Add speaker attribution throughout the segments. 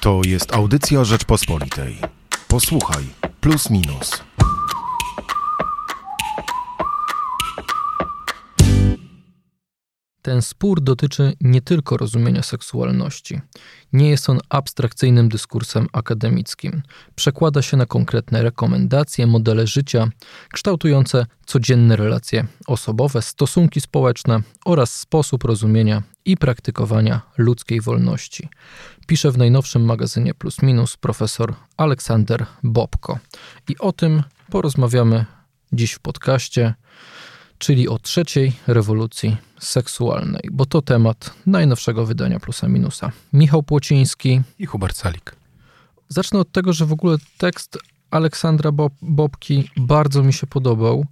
Speaker 1: To jest audycja Rzeczpospolitej. Posłuchaj, plus minus.
Speaker 2: Ten spór dotyczy nie tylko rozumienia seksualności. Nie jest on abstrakcyjnym dyskursem akademickim. Przekłada się na konkretne rekomendacje, modele życia, kształtujące codzienne relacje osobowe, stosunki społeczne oraz sposób rozumienia i praktykowania ludzkiej wolności. Pisze w najnowszym magazynie Plus Minus profesor Aleksander Bobko. I o tym porozmawiamy dziś w podcaście czyli o trzeciej rewolucji seksualnej, bo to temat najnowszego wydania Plusa Minusa. Michał Płociński
Speaker 3: i Hubert Salik.
Speaker 2: Zacznę od tego, że w ogóle tekst Aleksandra Bob Bobki bardzo mi się podobał.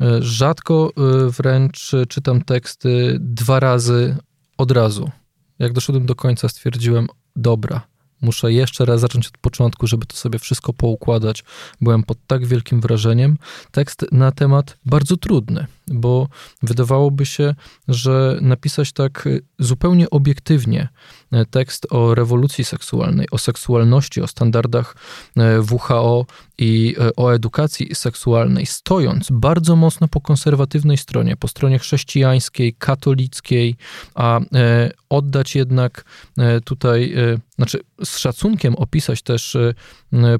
Speaker 2: E, rzadko e, wręcz czytam teksty dwa razy od razu. Jak doszedłem do końca, stwierdziłem, dobra, Muszę jeszcze raz zacząć od początku, żeby to sobie wszystko poukładać. Byłem pod tak wielkim wrażeniem. Tekst na temat bardzo trudny, bo wydawałoby się, że napisać tak zupełnie obiektywnie tekst o rewolucji seksualnej, o seksualności, o standardach e, WHO i e, o edukacji seksualnej, stojąc bardzo mocno po konserwatywnej stronie, po stronie chrześcijańskiej, katolickiej, a oddać jednak tutaj, znaczy z szacunkiem opisać też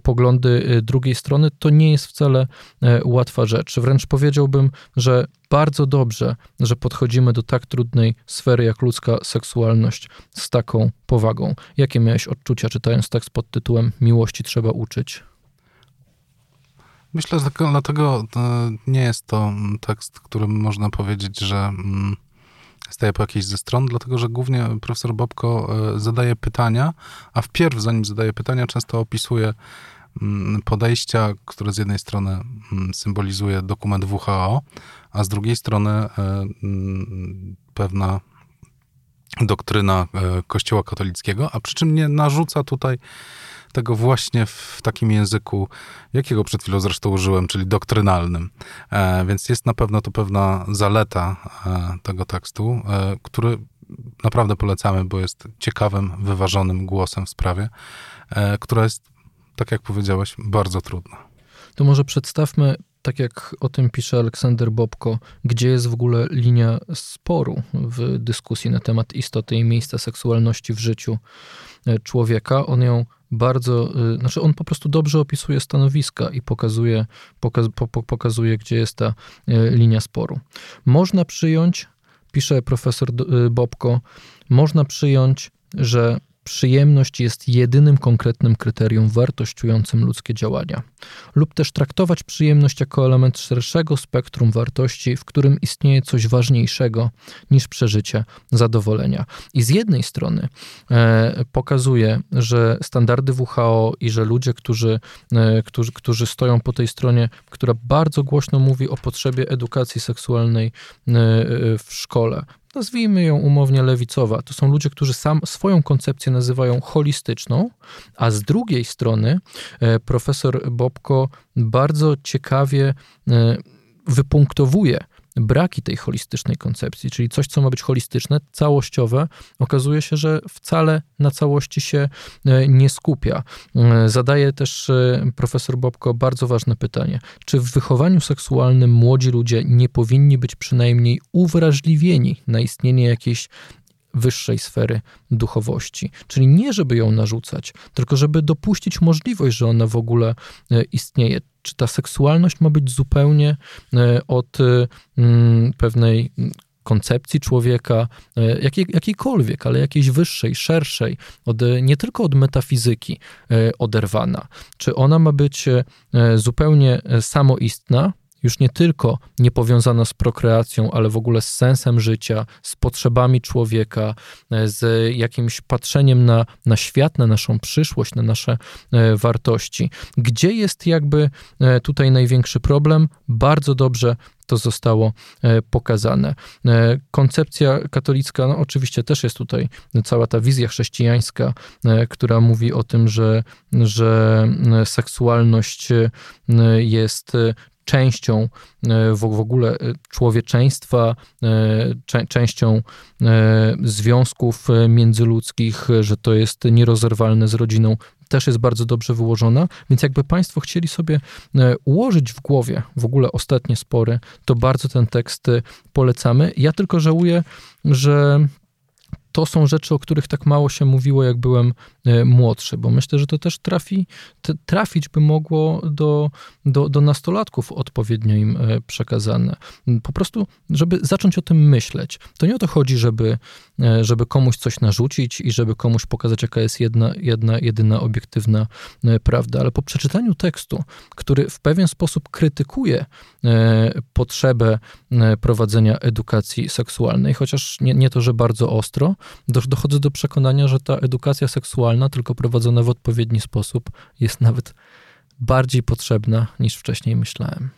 Speaker 2: poglądy drugiej strony, to nie jest wcale łatwa rzecz. Wręcz powiedziałbym, że bardzo dobrze, że podchodzimy do tak trudnej sfery jak ludzka seksualność z taką powagą. Jakie miałeś odczucia czytając tekst pod tytułem Miłości trzeba uczyć?
Speaker 3: Myślę, że dlatego e, nie jest to tekst, którym można powiedzieć, że mm, staje po jakiejś ze stron, dlatego że głównie profesor Bobko e, zadaje pytania, a wpierw, zanim zadaje pytania, często opisuje mm, podejścia, które z jednej strony mm, symbolizuje dokument WHO, a z drugiej strony e, mm, pewna doktryna e, Kościoła katolickiego, a przy czym nie narzuca tutaj tego właśnie w takim języku, jakiego przed chwilą zresztą użyłem, czyli doktrynalnym. E, więc jest na pewno to pewna zaleta tego tekstu, który naprawdę polecamy, bo jest ciekawym, wyważonym głosem w sprawie, która jest, tak jak powiedziałeś, bardzo trudna.
Speaker 2: To może przedstawmy tak jak o tym pisze Aleksander Bobko, gdzie jest w ogóle linia sporu w dyskusji na temat istoty i miejsca seksualności w życiu e, człowieka. On ją bardzo, e, znaczy on po prostu dobrze opisuje stanowiska i pokazuje, pokaz, po, pokazuje gdzie jest ta e, linia sporu. Można przyjąć, pisze profesor Bobko, można przyjąć, że Przyjemność jest jedynym konkretnym kryterium wartościującym ludzkie działania, lub też traktować przyjemność jako element szerszego spektrum wartości, w którym istnieje coś ważniejszego niż przeżycie zadowolenia. I z jednej strony e, pokazuje, że standardy WHO i że ludzie, którzy, e, którzy, którzy stoją po tej stronie, która bardzo głośno mówi o potrzebie edukacji seksualnej e, w szkole, nazwijmy ją umownie lewicowa. To są ludzie, którzy sam swoją koncepcję nazywają holistyczną, a z drugiej strony e, profesor Bobko bardzo ciekawie e, wypunktowuje braki tej holistycznej koncepcji, czyli coś, co ma być holistyczne, całościowe, okazuje się, że wcale na całości się e, nie skupia. E, zadaje też e, profesor Bobko bardzo ważne pytanie: czy w wychowaniu seksualnym młodzi ludzie nie powinni być przynajmniej uwrażliwieni na istnienie jakiejś wyższej sfery duchowości. Czyli nie, żeby ją narzucać, tylko żeby dopuścić możliwość, że ona w ogóle istnieje czy ta seksualność ma być zupełnie e, od e, mm, pewnej koncepcji człowieka, e, jakiej, jakiejkolwiek, ale jakiejś wyższej, szerszej, od, nie tylko od metafizyki oderwana. Czy ona ma być zupełnie samoistna, już nie tylko niepowiązana z prokreacją, ale w ogóle z sensem życia, z potrzebami człowieka, e, z jakimś patrzeniem na, na świat, na naszą przyszłość, na nasze e, wartości. Gdzie jest jakby e, tutaj największy problem? Bardzo dobrze to zostało pokazane. Koncepcja katolicka, no oczywiście też jest tutaj cała ta wizja chrześcijańska, która mówi o tym, że, że seksualność jest częścią e, w ogóle e, człowieczeństwa, e, częścią związków międzyludzkich, że to jest nierozerwalne z rodziną, też jest bardzo dobrze wyłożona, więc jakby Państwo chcieli sobie ułożyć w głowie w ogóle ostatnie spory, to bardzo ten tekst polecamy. Ja tylko żałuję, że to są rzeczy, o których tak mało się mówiło, jak byłem e, młodszy, bo myślę, że to też trafi, trafić by mogło do, do, do nastolatków odpowiednio im e, przekazane. Po prostu, żeby zacząć o tym myśleć. To nie o to chodzi, żeby, e, żeby komuś coś narzucić i żeby komuś pokazać, jaka jest jedna, jedna jedyna obiektywna prawda, ale po przeczytaniu tekstu, który w pewien sposób krytykuje potrzebę prowadzenia edukacji seksualnej, chociaż nie, nie to, że bardzo ostro, dochodzę do przekonania, że ta edukacja seksualna, tylko prowadzona w odpowiedni sposób, jest nawet bardziej potrzebna niż wcześniej myślałem.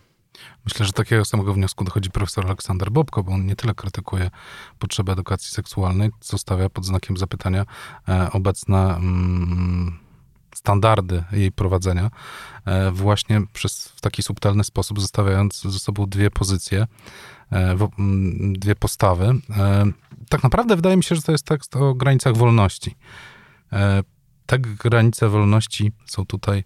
Speaker 3: Myślę, że takiego samego wniosku dochodzi profesor Aleksander Bobko, bo on nie tyle krytykuje potrzeby edukacji seksualnej, co stawia pod znakiem zapytania e, obecne mm, standardy jej prowadzenia, e, właśnie przez w taki subtelny sposób zostawiając ze sobą dwie pozycje, e, dwie postawy. E, tak naprawdę wydaje mi się, że to jest tekst o granicach wolności. Te granice wolności są tutaj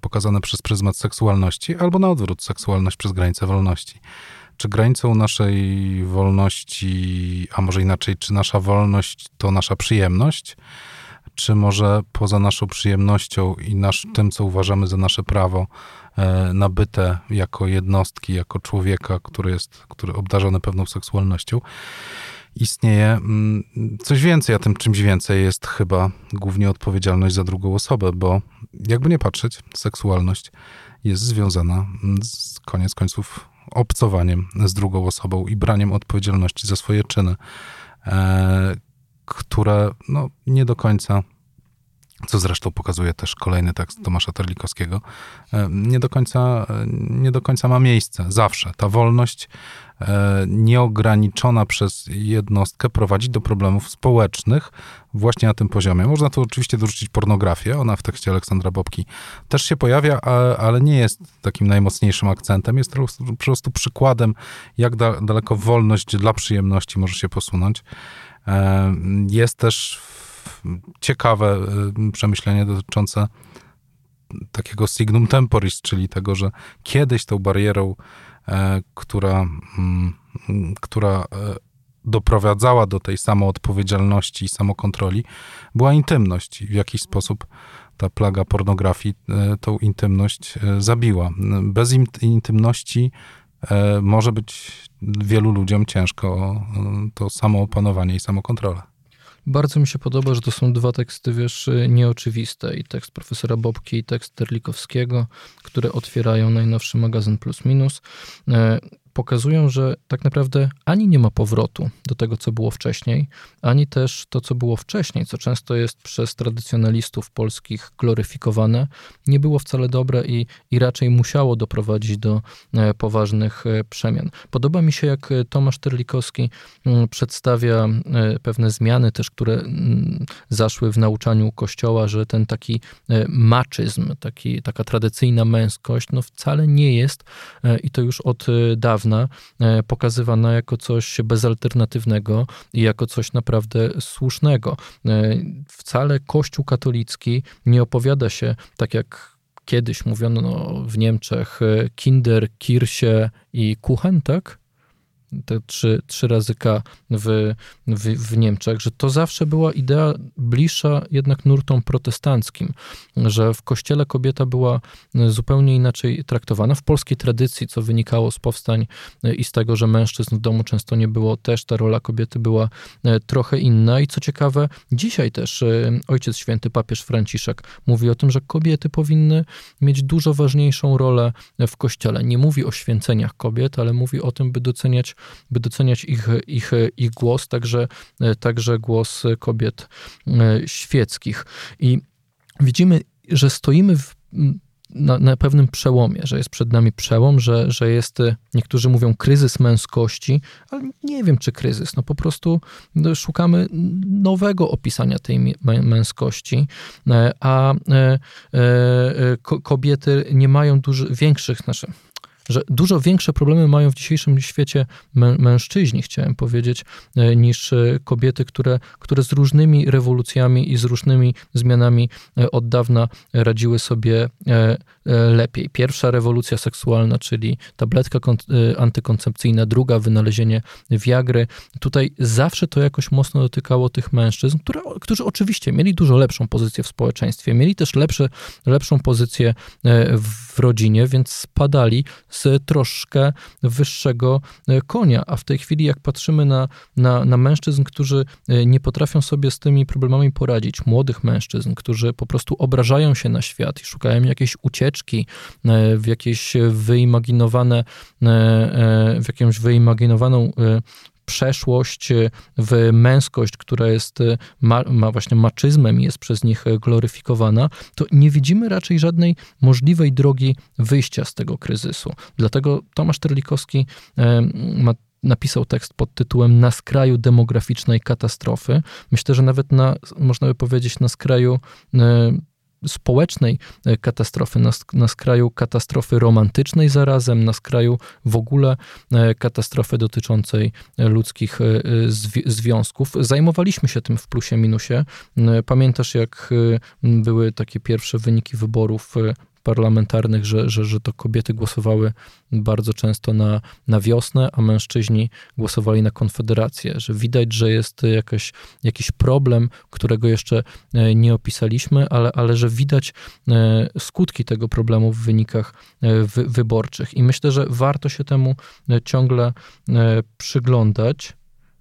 Speaker 3: pokazane przez pryzmat seksualności, albo na odwrót, seksualność przez granicę wolności. Czy granicą naszej wolności, a może inaczej, czy nasza wolność to nasza przyjemność? czy może poza naszą przyjemnością i nasz, tym, co uważamy za nasze prawo, e, nabyte jako jednostki, jako człowieka, który jest który obdarzony pewną seksualnością, istnieje mm, coś więcej, a tym czymś więcej jest chyba głównie odpowiedzialność za drugą osobę, bo jakby nie patrzeć, seksualność jest związana z koniec końców obcowaniem z drugą osobą i braniem odpowiedzialności za swoje czyny. E, które no, nie do końca, co zresztą pokazuje też kolejny tekst Tomasza Terlikowskiego, e, nie do końca, e, nie do końca ma miejsce. Zawsze ta wolność nieograniczona przez jednostkę prowadzi do problemów społecznych właśnie na tym poziomie. Można tu oczywiście dorzucić pornografię, ona w tekście Aleksandra Bobki też się pojawia, ale nie jest takim najmocniejszym akcentem, jest po prostu przykładem, jak daleko wolność dla przyjemności może się posunąć. E, jest też ciekawe e, przemyślenie dotyczące takiego signum temporis, czyli tego, że kiedyś tą barierą, e, która, mm, która doprowadzała do tej samoodpowiedzialności i samokontroli, była intymność. W jakiś sposób ta plaga pornografii tą intymność zabiła. Bez intymności E, może być wielu ludziom ciężko to samoopanowanie i samokontrolę.
Speaker 2: Bardzo mi się podoba, że to są dwa teksty, wiesz, nieoczywiste. I tekst profesora Bobki, i tekst Terlikowskiego, które otwierają najnowszy magazyn Plus Minus. E, pokazują, że tak naprawdę ani nie ma powrotu do tego, co było wcześniej, ani też to, co było wcześniej, co często jest przez tradycjonalistów polskich gloryfikowane, nie było wcale dobre i, i raczej musiało doprowadzić do e, poważnych e, przemian. Podoba mi się, jak Tomasz Terlikowski mm, przedstawia e, pewne zmiany też, które mm, zaszły w nauczaniu Kościoła, że ten taki maczyzm, taki, taka tradycyjna męskość, no wcale nie jest i to już od dawna e, pokazywana jako coś bezalternatywnego i jako coś naprawdę słusznego. E, wcale Kościół katolicki nie opowiada się tak jak kiedyś mówiono no, w Niemczech e, Kinder, Kirche i Kuchen, tak? Te trzy, trzy razy K w, w, w Niemczech, że to zawsze była idea bliższa jednak nurtom protestanckim, że w kościele kobieta była zupełnie inaczej traktowana. W polskiej tradycji, co wynikało z powstań i z tego, że mężczyzn w domu często nie było, też ta rola kobiety była e, trochę inna. I co ciekawe, dzisiaj też e, Ojciec Święty, papież Franciszek mówi o tym, że kobiety powinny mieć dużo ważniejszą rolę w kościele. Nie mówi o święceniach kobiet, ale mówi o tym, by doceniać by doceniać ich, ich, ich głos, także, także głos kobiet e, świeckich. I widzimy, że stoimy w na, na, pewnym przełomie, że jest przed nami przełom, że, że jest, e, niektórzy mówią kryzys męskości, ale nie wiem, czy kryzys. No po prostu no, szukamy nowego opisania tej męskości, e, a kobiety nie mają dużo większych, znaczy że dużo większe problemy mają w dzisiejszym świecie mężczyźni, chciałem powiedzieć, e, niż e, kobiety, które, które z różnymi rewolucjami i z różnymi zmianami e, od dawna radziły sobie lepiej. Pierwsza rewolucja seksualna, czyli tabletka antykoncepcyjna, druga wynalezienie wiagry. Tutaj zawsze to jakoś mocno dotykało tych mężczyzn, które, którzy oczywiście mieli dużo lepszą pozycję w społeczeństwie, mieli też lepsze, lepszą pozycję w rodzinie, więc spadali z troszkę wyższego e, konia. A w tej chwili, jak patrzymy na, na, na mężczyzn, którzy e, nie potrafią sobie z tymi problemami poradzić, młodych mężczyzn, którzy po prostu obrażają się na świat i szukają jakiejś ucieczki e, w jakieś wyimaginowane, w jakąś wyimaginowaną przeszłość e, w męskość, która jest, e, ma, ma właśnie maczyzmem i jest przez nich e, gloryfikowana, to nie widzimy raczej żadnej możliwej drogi wyjścia z tego kryzysu. Dlatego Tomasz Terlikowski ma napisał tekst pod tytułem Na skraju demograficznej katastrofy. Myślę, że nawet na, można by powiedzieć, na skraju społecznej e, katastrofy, na, na skraju katastrofy romantycznej zarazem, na skraju w ogóle e, katastrofy dotyczącej e, ludzkich związków. Zajmowaliśmy się tym w plusie minusie. Pamiętasz, jak były takie pierwsze wyniki wyborów parlamentarnych, że, że, że to kobiety głosowały bardzo często na, na wiosnę, a mężczyźni głosowali na konfederację, że widać, że jest jakaś, jakiś problem, którego jeszcze e, nie opisaliśmy, ale, ale że widać e, skutki tego problemu w wynikach e, wy, wyborczych. I myślę, że warto się temu ciągle przyglądać,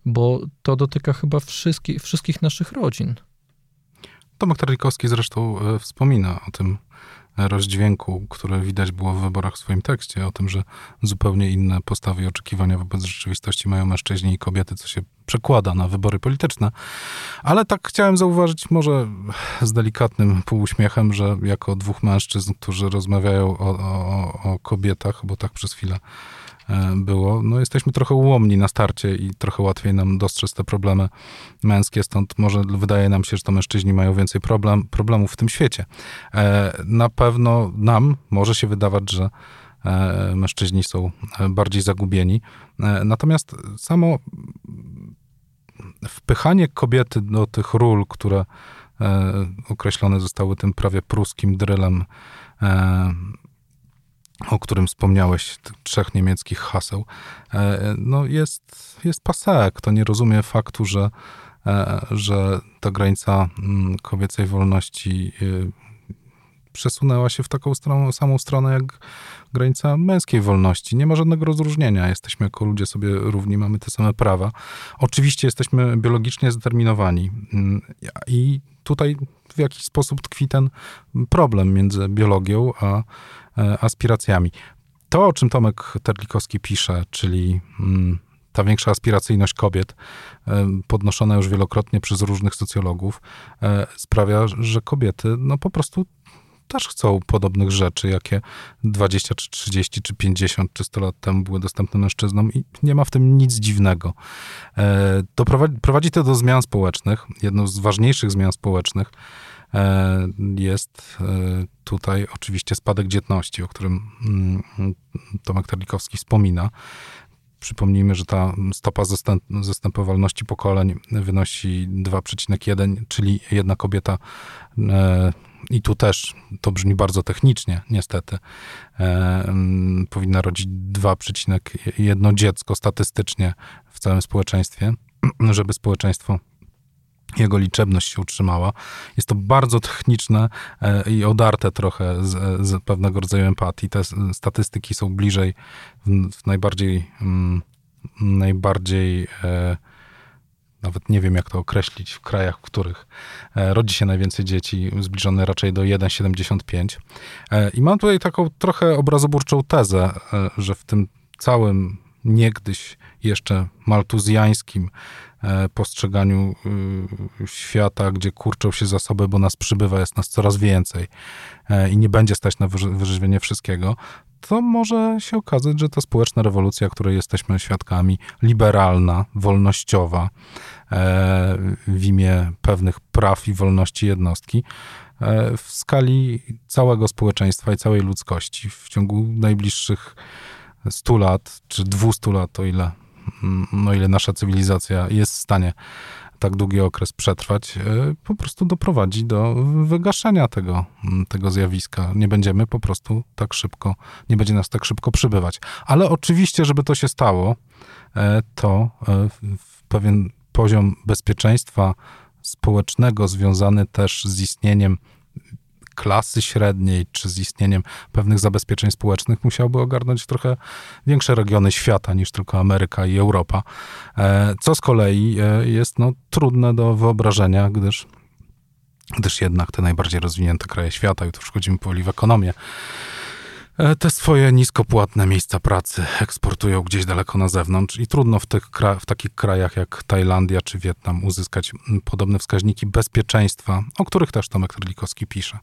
Speaker 2: bo to dotyka chyba wszystkich, wszystkich naszych rodzin.
Speaker 3: Tomek Tarlikowski zresztą wspomina o tym rozdźwięku, które widać było w wyborach w swoim tekście, o tym, że zupełnie inne postawy i oczekiwania wobec rzeczywistości mają mężczyźni i kobiety, co się przekłada na wybory polityczne. Ale tak chciałem zauważyć, może z delikatnym półuśmiechem, że jako dwóch mężczyzn, którzy rozmawiają o, o, o kobietach, bo tak przez chwilę było, no jesteśmy trochę ułomni na starcie i trochę łatwiej nam dostrzec te problemy męskie, stąd może wydaje nam się, że to mężczyźni mają więcej problem, problemów w tym świecie. E, na pewno nam może się wydawać, że e, mężczyźni są bardziej zagubieni. Natomiast samo wpychanie kobiety do tych ról, które określone zostały tym prawie pruskim drylem o którym wspomniałeś, trzech niemieckich haseł, e, no jest, jest pasek. To nie rozumie faktu, że, e, że ta granica mm, kobiecej wolności y, przesunęła się w taką stronę, samą stronę jak granica męskiej wolności. Nie ma żadnego rozróżnienia. Jesteśmy jako ludzie sobie równi, mamy te same prawa. Oczywiście jesteśmy biologicznie zdeterminowani mm, i tutaj w jakiś sposób tkwi ten problem między biologią a E, aspiracjami. To, o czym Tomek Terlikowski pisze, czyli mm, ta większa aspiracyjność kobiet, e, podnoszona już wielokrotnie przez różnych socjologów, e, sprawia, że kobiety no po prostu też chcą podobnych rzeczy, jakie 20, czy 30, czy 50, czy 100 lat temu były dostępne mężczyznom i nie ma w tym nic dziwnego. To prowadzi to do zmian społecznych. Jedną z ważniejszych zmian społecznych E, jest e, tutaj oczywiście spadek dzietności, o którym mm, Tomek Terlikowski wspomina. Przypomnijmy, że ta stopa zastęp, zastępowalności pokoleń wynosi 2,1, czyli jedna kobieta, e, i tu też to brzmi bardzo technicznie, niestety, mm, powinna rodzić 2,1 dziecko statystycznie w całym społeczeństwie, żeby społeczeństwo jego liczebność się utrzymała. Jest to bardzo techniczne e, i odarte trochę z, z pewnego rodzaju empatii. Te statystyki są bliżej, w, w najbardziej, mm, najbardziej e, nawet nie wiem jak to określić, w krajach, w których e, rodzi się najwięcej dzieci, zbliżone raczej do 1,75. I mam tutaj taką trochę obrazoburczą tezę, że w tym całym niegdyś jeszcze maltuzjańskim e, postrzeganiu y, świata, gdzie kurczą się zasoby, bo nas przybywa, jest nas coraz więcej e, i nie będzie stać na wyrzeźbienie wszystkiego, to może się okazać, że ta społeczna rewolucja, której jesteśmy świadkami, liberalna, wolnościowa, e, w imię pewnych praw i wolności jednostki, w skali całego społeczeństwa i całej ludzkości. W ciągu najbliższych 100 lat, czy 200 lat, o ile, no ile nasza cywilizacja jest w stanie tak długi okres przetrwać, e, po prostu doprowadzi do wygaszenia tego, tego zjawiska. Nie będziemy po prostu tak szybko, nie będzie nas tak szybko przybywać. Ale oczywiście, żeby to się stało, e, to e, pewien poziom bezpieczeństwa społecznego związany też z istnieniem klasy średniej, czy z istnieniem pewnych zabezpieczeń społecznych musiałby ogarnąć trochę większe regiony świata niż tylko Ameryka i Europa. E, co z kolei e, jest no, trudne do wyobrażenia, gdyż, gdyż jednak te najbardziej rozwinięte kraje świata, i tu wchodzimy powoli w ekonomię, te swoje niskopłatne miejsca pracy eksportują gdzieś daleko na zewnątrz i trudno w, tych w takich krajach jak Tajlandia czy Wietnam uzyskać podobne wskaźniki bezpieczeństwa, o których też Tomek Trlikowski pisze.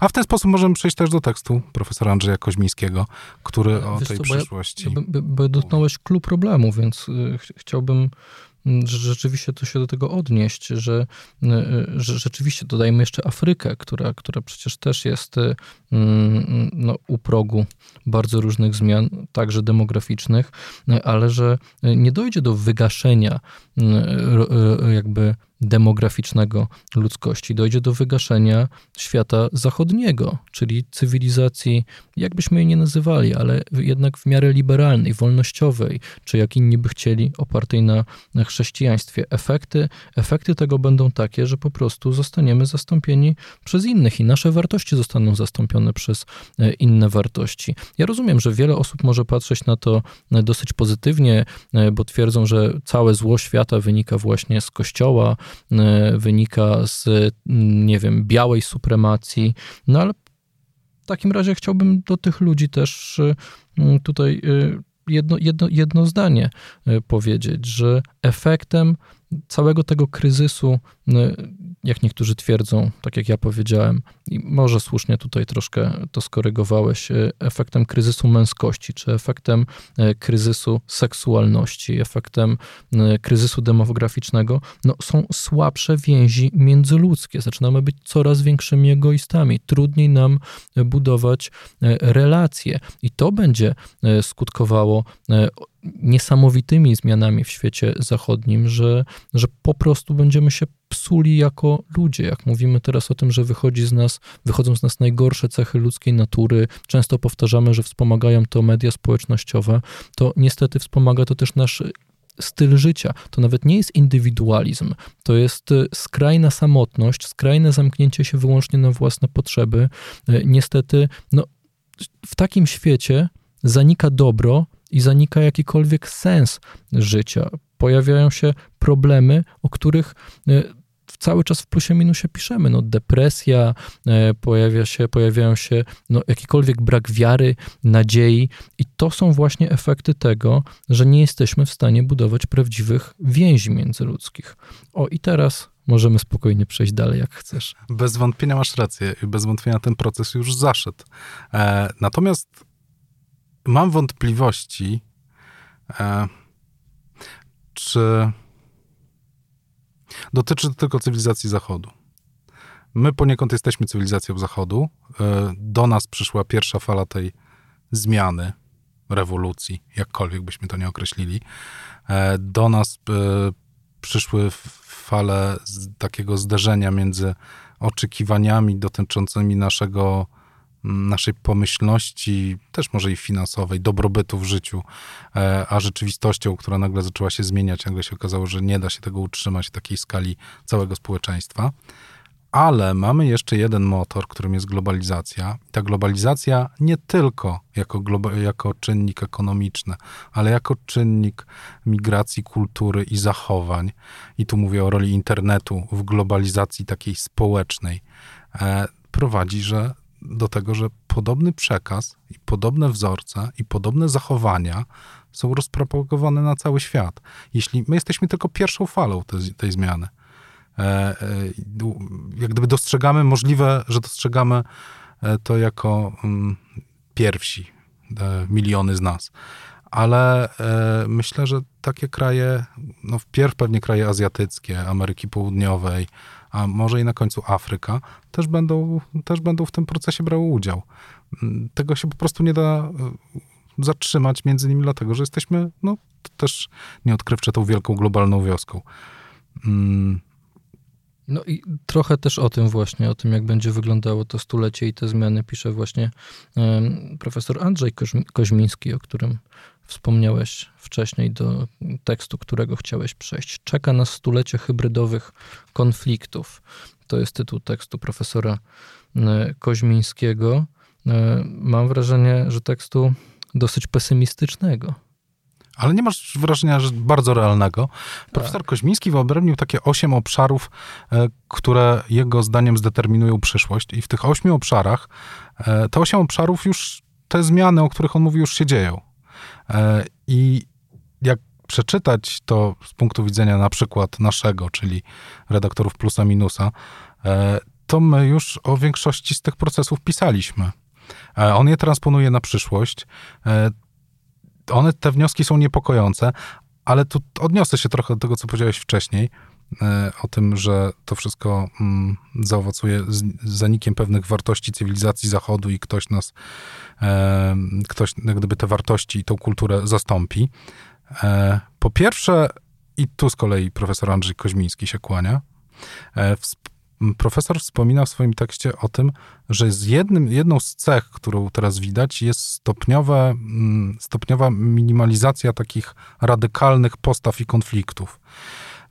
Speaker 3: A w ten sposób możemy przejść też do tekstu profesora Andrzeja Koźmińskiego, który o Wiesz tej co, przyszłości...
Speaker 2: Bo, ja, bo dotknąłeś klucz problemu, więc y, ch chciałbym rzeczywiście to się do tego odnieść, że, y, y, że rzeczywiście dodajmy jeszcze Afrykę, która, która przecież też jest y, mm, no, u progu bardzo różnych zmian, także demograficznych, ale że nie dojdzie do wygaszenia jakby demograficznego ludzkości. Dojdzie do wygaszenia świata zachodniego, czyli cywilizacji, jakbyśmy jej nie nazywali, ale jednak w miarę liberalnej, wolnościowej, czy jak inni by chcieli, opartej na, chrześcijaństwie. Efekty, efekty tego będą takie, że po prostu zostaniemy zastąpieni przez innych i nasze wartości zostaną zastąpione przez e, inne wartości. Ja rozumiem, że wiele osób może patrzeć na to e, dosyć pozytywnie, e, bo twierdzą, że całe zło świata wynika właśnie z Kościoła, wynika z, nie wiem, białej supremacji, no ale w takim razie chciałbym do tych ludzi też e, tutaj e, jedno, jedno, jedno zdanie powiedzieć, że efektem całego tego kryzysu, jak niektórzy twierdzą, tak jak ja powiedziałem, i może słusznie tutaj troszkę to skorygowałeś, e, efektem kryzysu męskości, czy efektem e, kryzysu seksualności, efektem e, kryzysu demograficznego, no, są słabsze więzi międzyludzkie. Zaczynamy być coraz większymi egoistami. Trudniej nam budować relacje, i to będzie skutkowało niesamowitymi zmianami w świecie zachodnim, że, że po prostu będziemy się psuli jako ludzie. Jak mówimy teraz o tym, że wychodzi z nas, wychodzą z nas najgorsze cechy ludzkiej natury, często powtarzamy, że wspomagają to media społecznościowe, to niestety wspomaga to też nasz styl życia. To nawet nie jest indywidualizm, to jest e, skrajna samotność, skrajne zamknięcie się wyłącznie na własne potrzeby. E, niestety, no, w takim świecie zanika dobro, i zanika jakikolwiek sens życia. Pojawiają się problemy, o których e, cały czas w plusie minusie piszemy. No, depresja, e, pojawia się, pojawiają się no, jakikolwiek brak wiary, nadziei, i to są właśnie efekty tego, że nie jesteśmy w stanie budować prawdziwych więzi międzyludzkich. O, i teraz możemy spokojnie przejść dalej, jak chcesz.
Speaker 3: Bez wątpienia masz rację, bez wątpienia ten proces już zaszedł. E, natomiast mam wątpliwości, e, czy dotyczy to tylko cywilizacji Zachodu. My poniekąd jesteśmy cywilizacją Zachodu. E, do nas przyszła pierwsza fala tej zmiany, rewolucji, jakkolwiek byśmy to nie określili. E, do nas przyszły fale takiego zderzenia między oczekiwaniami dotyczącymi naszego naszej pomyślności, też może i finansowej, dobrobytu w życiu, e, a rzeczywistością, która nagle zaczęła się zmieniać, nagle się okazało, że nie da się tego utrzymać w takiej skali całego społeczeństwa. Ale mamy jeszcze jeden motor, którym jest globalizacja. Ta globalizacja nie tylko jako, jako czynnik ekonomiczny, ale jako czynnik migracji kultury i zachowań. I tu mówię o roli internetu w globalizacji takiej społecznej. E, prowadzi, że do tego, że podobny przekaz i podobne wzorce i podobne zachowania są rozpropagowane na cały świat. Jeśli my jesteśmy tylko pierwszą falą tej, zmiany. E, e, jak gdyby dostrzegamy, możliwe, że dostrzegamy e, to jako mm, pierwsi, miliony z nas. Ale myślę, że takie kraje, no wpierw pewnie kraje azjatyckie, Ameryki Południowej, a może i na końcu Afryka, też będą, też będą w tym procesie brały udział. Mm, tego się po prostu nie da zatrzymać, między innymi dlatego, że jesteśmy no, też nieodkrywcze tą wielką globalną wioską.
Speaker 2: No i trochę też o tym właśnie, o tym jak będzie wyglądało to stulecie i te zmiany pisze właśnie profesor Andrzej Koźmiński, o którym wspomniałeś wcześniej, do tekstu, którego chciałeś przejść. Czeka nas stulecie hybrydowych konfliktów. To jest tytuł tekstu profesora e, Koźmińskiego. E, mam wrażenie, że tekstu dosyć pesymistycznego.
Speaker 3: Ale nie masz wrażenia, że bardzo realnego. Profesor tak. Koźmiński wyodrębnił takie osiem obszarów, e, które jego zdaniem zdeterminują przyszłość. I w tych ośmiu obszarach, e, te osiem obszarów już, te zmiany, o których on mówi, już się dzieją. E, I jak przeczytać to z punktu widzenia na przykład naszego, czyli redaktorów plusa minusa, to my już o większości z tych procesów pisaliśmy. On je transponuje na przyszłość one, te wnioski są niepokojące, ale tu odniosę się trochę do tego, co powiedziałeś wcześniej, e, o tym, że to wszystko mm, zaowocuje zanikiem pewnych wartości cywilizacji Zachodu i ktoś nas, e, ktoś gdyby te wartości i tą kulturę zastąpi. E, po pierwsze, i tu z kolei profesor Andrzej Koźmiński się kłania, profesor wspomina w swoim tekście o tym, że z jednym, jedną z cech, którą teraz widać, jest stopniowe, stopniowa minimalizacja takich radykalnych postaw i konfliktów.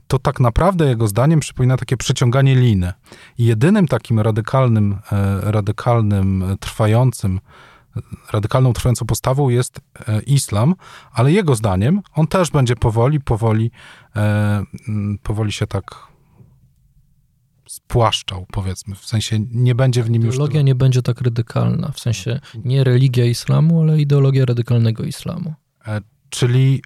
Speaker 3: To tak naprawdę jego zdaniem przypomina takie przeciąganie liny. I jedynym takim radykalnym, e, radykalnym, trwającym, radykalną, trwającą postawą jest e, islam, ale jego zdaniem on też będzie powoli, powoli, e, powoli się tak spłaszczał, powiedzmy. W sensie nie będzie w nim
Speaker 2: już... Ideologia nie będzie tak radykalna, w sensie nie religia islamu, ale ideologia radykalnego islamu.
Speaker 3: E, czyli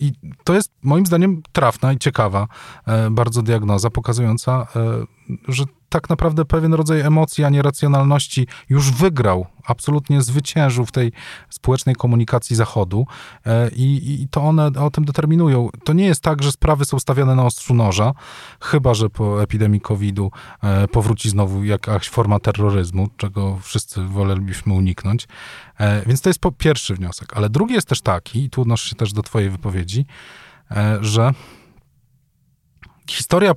Speaker 3: i to jest moim zdaniem trafna i ciekawa e, bardzo diagnoza, pokazująca, e, że tak naprawdę pewien rodzaj emocji, a nie racjonalności już wygrał, absolutnie zwyciężył w tej społecznej komunikacji Zachodu e, i, i to one o tym determinują. To nie jest tak, że sprawy są stawiane na ostrzu noża, chyba że po epidemii COVID-u e, powróci znowu jakaś forma terroryzmu, czego wszyscy wolelibyśmy uniknąć. E, więc to jest pierwszy wniosek. Ale drugi jest też taki, i tu odnoszę się też do twojej wypowiedzi, że historia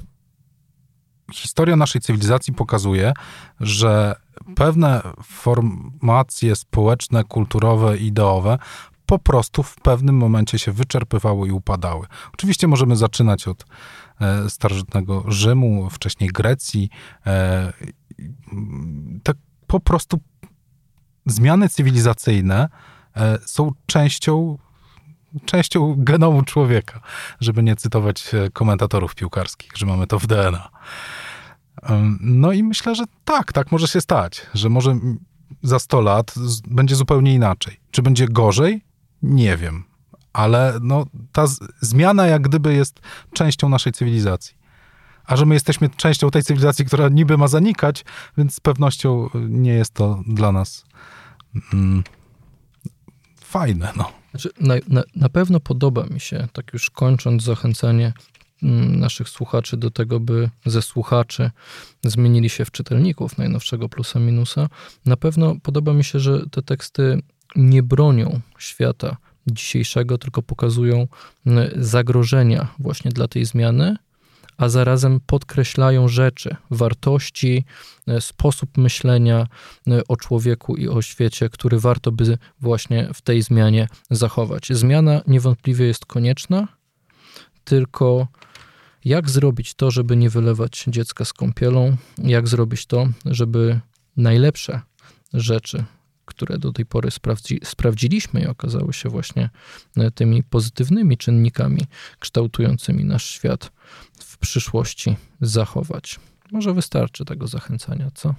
Speaker 3: historia naszej cywilizacji pokazuje, że pewne formacje społeczne, kulturowe, ideowe po prostu w pewnym momencie się wyczerpywały i upadały. Oczywiście możemy zaczynać od e, starożytnego Rzymu, wcześniej Grecji. Tak po prostu zmiany cywilizacyjne e, są częścią częścią genomu człowieka, żeby nie cytować komentatorów piłkarskich, że mamy to w DNA. No i myślę, że tak, tak może się stać, że może za 100 lat będzie zupełnie inaczej. Czy będzie gorzej? Nie wiem. Ale no, ta zmiana jak gdyby jest częścią naszej cywilizacji. A że my jesteśmy częścią tej cywilizacji, która niby ma zanikać, więc z pewnością nie jest to dla nas mm, fajne. No.
Speaker 2: Znaczy, na, na, na pewno podoba mi się, tak już kończąc zachęcanie Mm, naszych słuchaczy do tego, by ze słuchaczy zmienili się w czytelników najnowszego plusa minusa. Na pewno podoba mi się, że te teksty nie bronią świata dzisiejszego, tylko pokazują mm, zagrożenia właśnie dla tej zmiany, a zarazem podkreślają rzeczy, wartości, e, sposób myślenia e, o człowieku i o świecie, który warto by właśnie w tej zmianie zachować. Zmiana niewątpliwie jest konieczna, tylko jak zrobić to, żeby nie wylewać dziecka z kąpielą? Jak zrobić to, żeby najlepsze rzeczy, które do tej pory sprawdzi, sprawdziliśmy i okazały się właśnie e, tymi pozytywnymi czynnikami kształtującymi nasz świat przyszłości zachować? Może wystarczy tego zachęcania, co?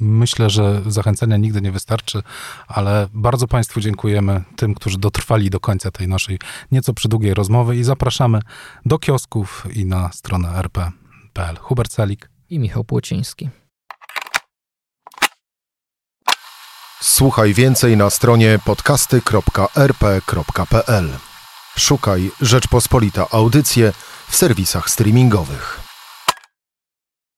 Speaker 3: Myślę, że zachęcenia nigdy nie wystarczy, ale bardzo Państwu dziękujemy, tym, którzy dotrwali do końca tej naszej nieco przydługiej rozmowy i zapraszamy do kiosków i na stronę rp.pl. Hubert Salik
Speaker 2: i Michał Płociński.
Speaker 1: Słuchaj więcej na stronie podcasty.rp.pl. Szukaj Rzeczpospolita Audycje w serwisach streamingowych.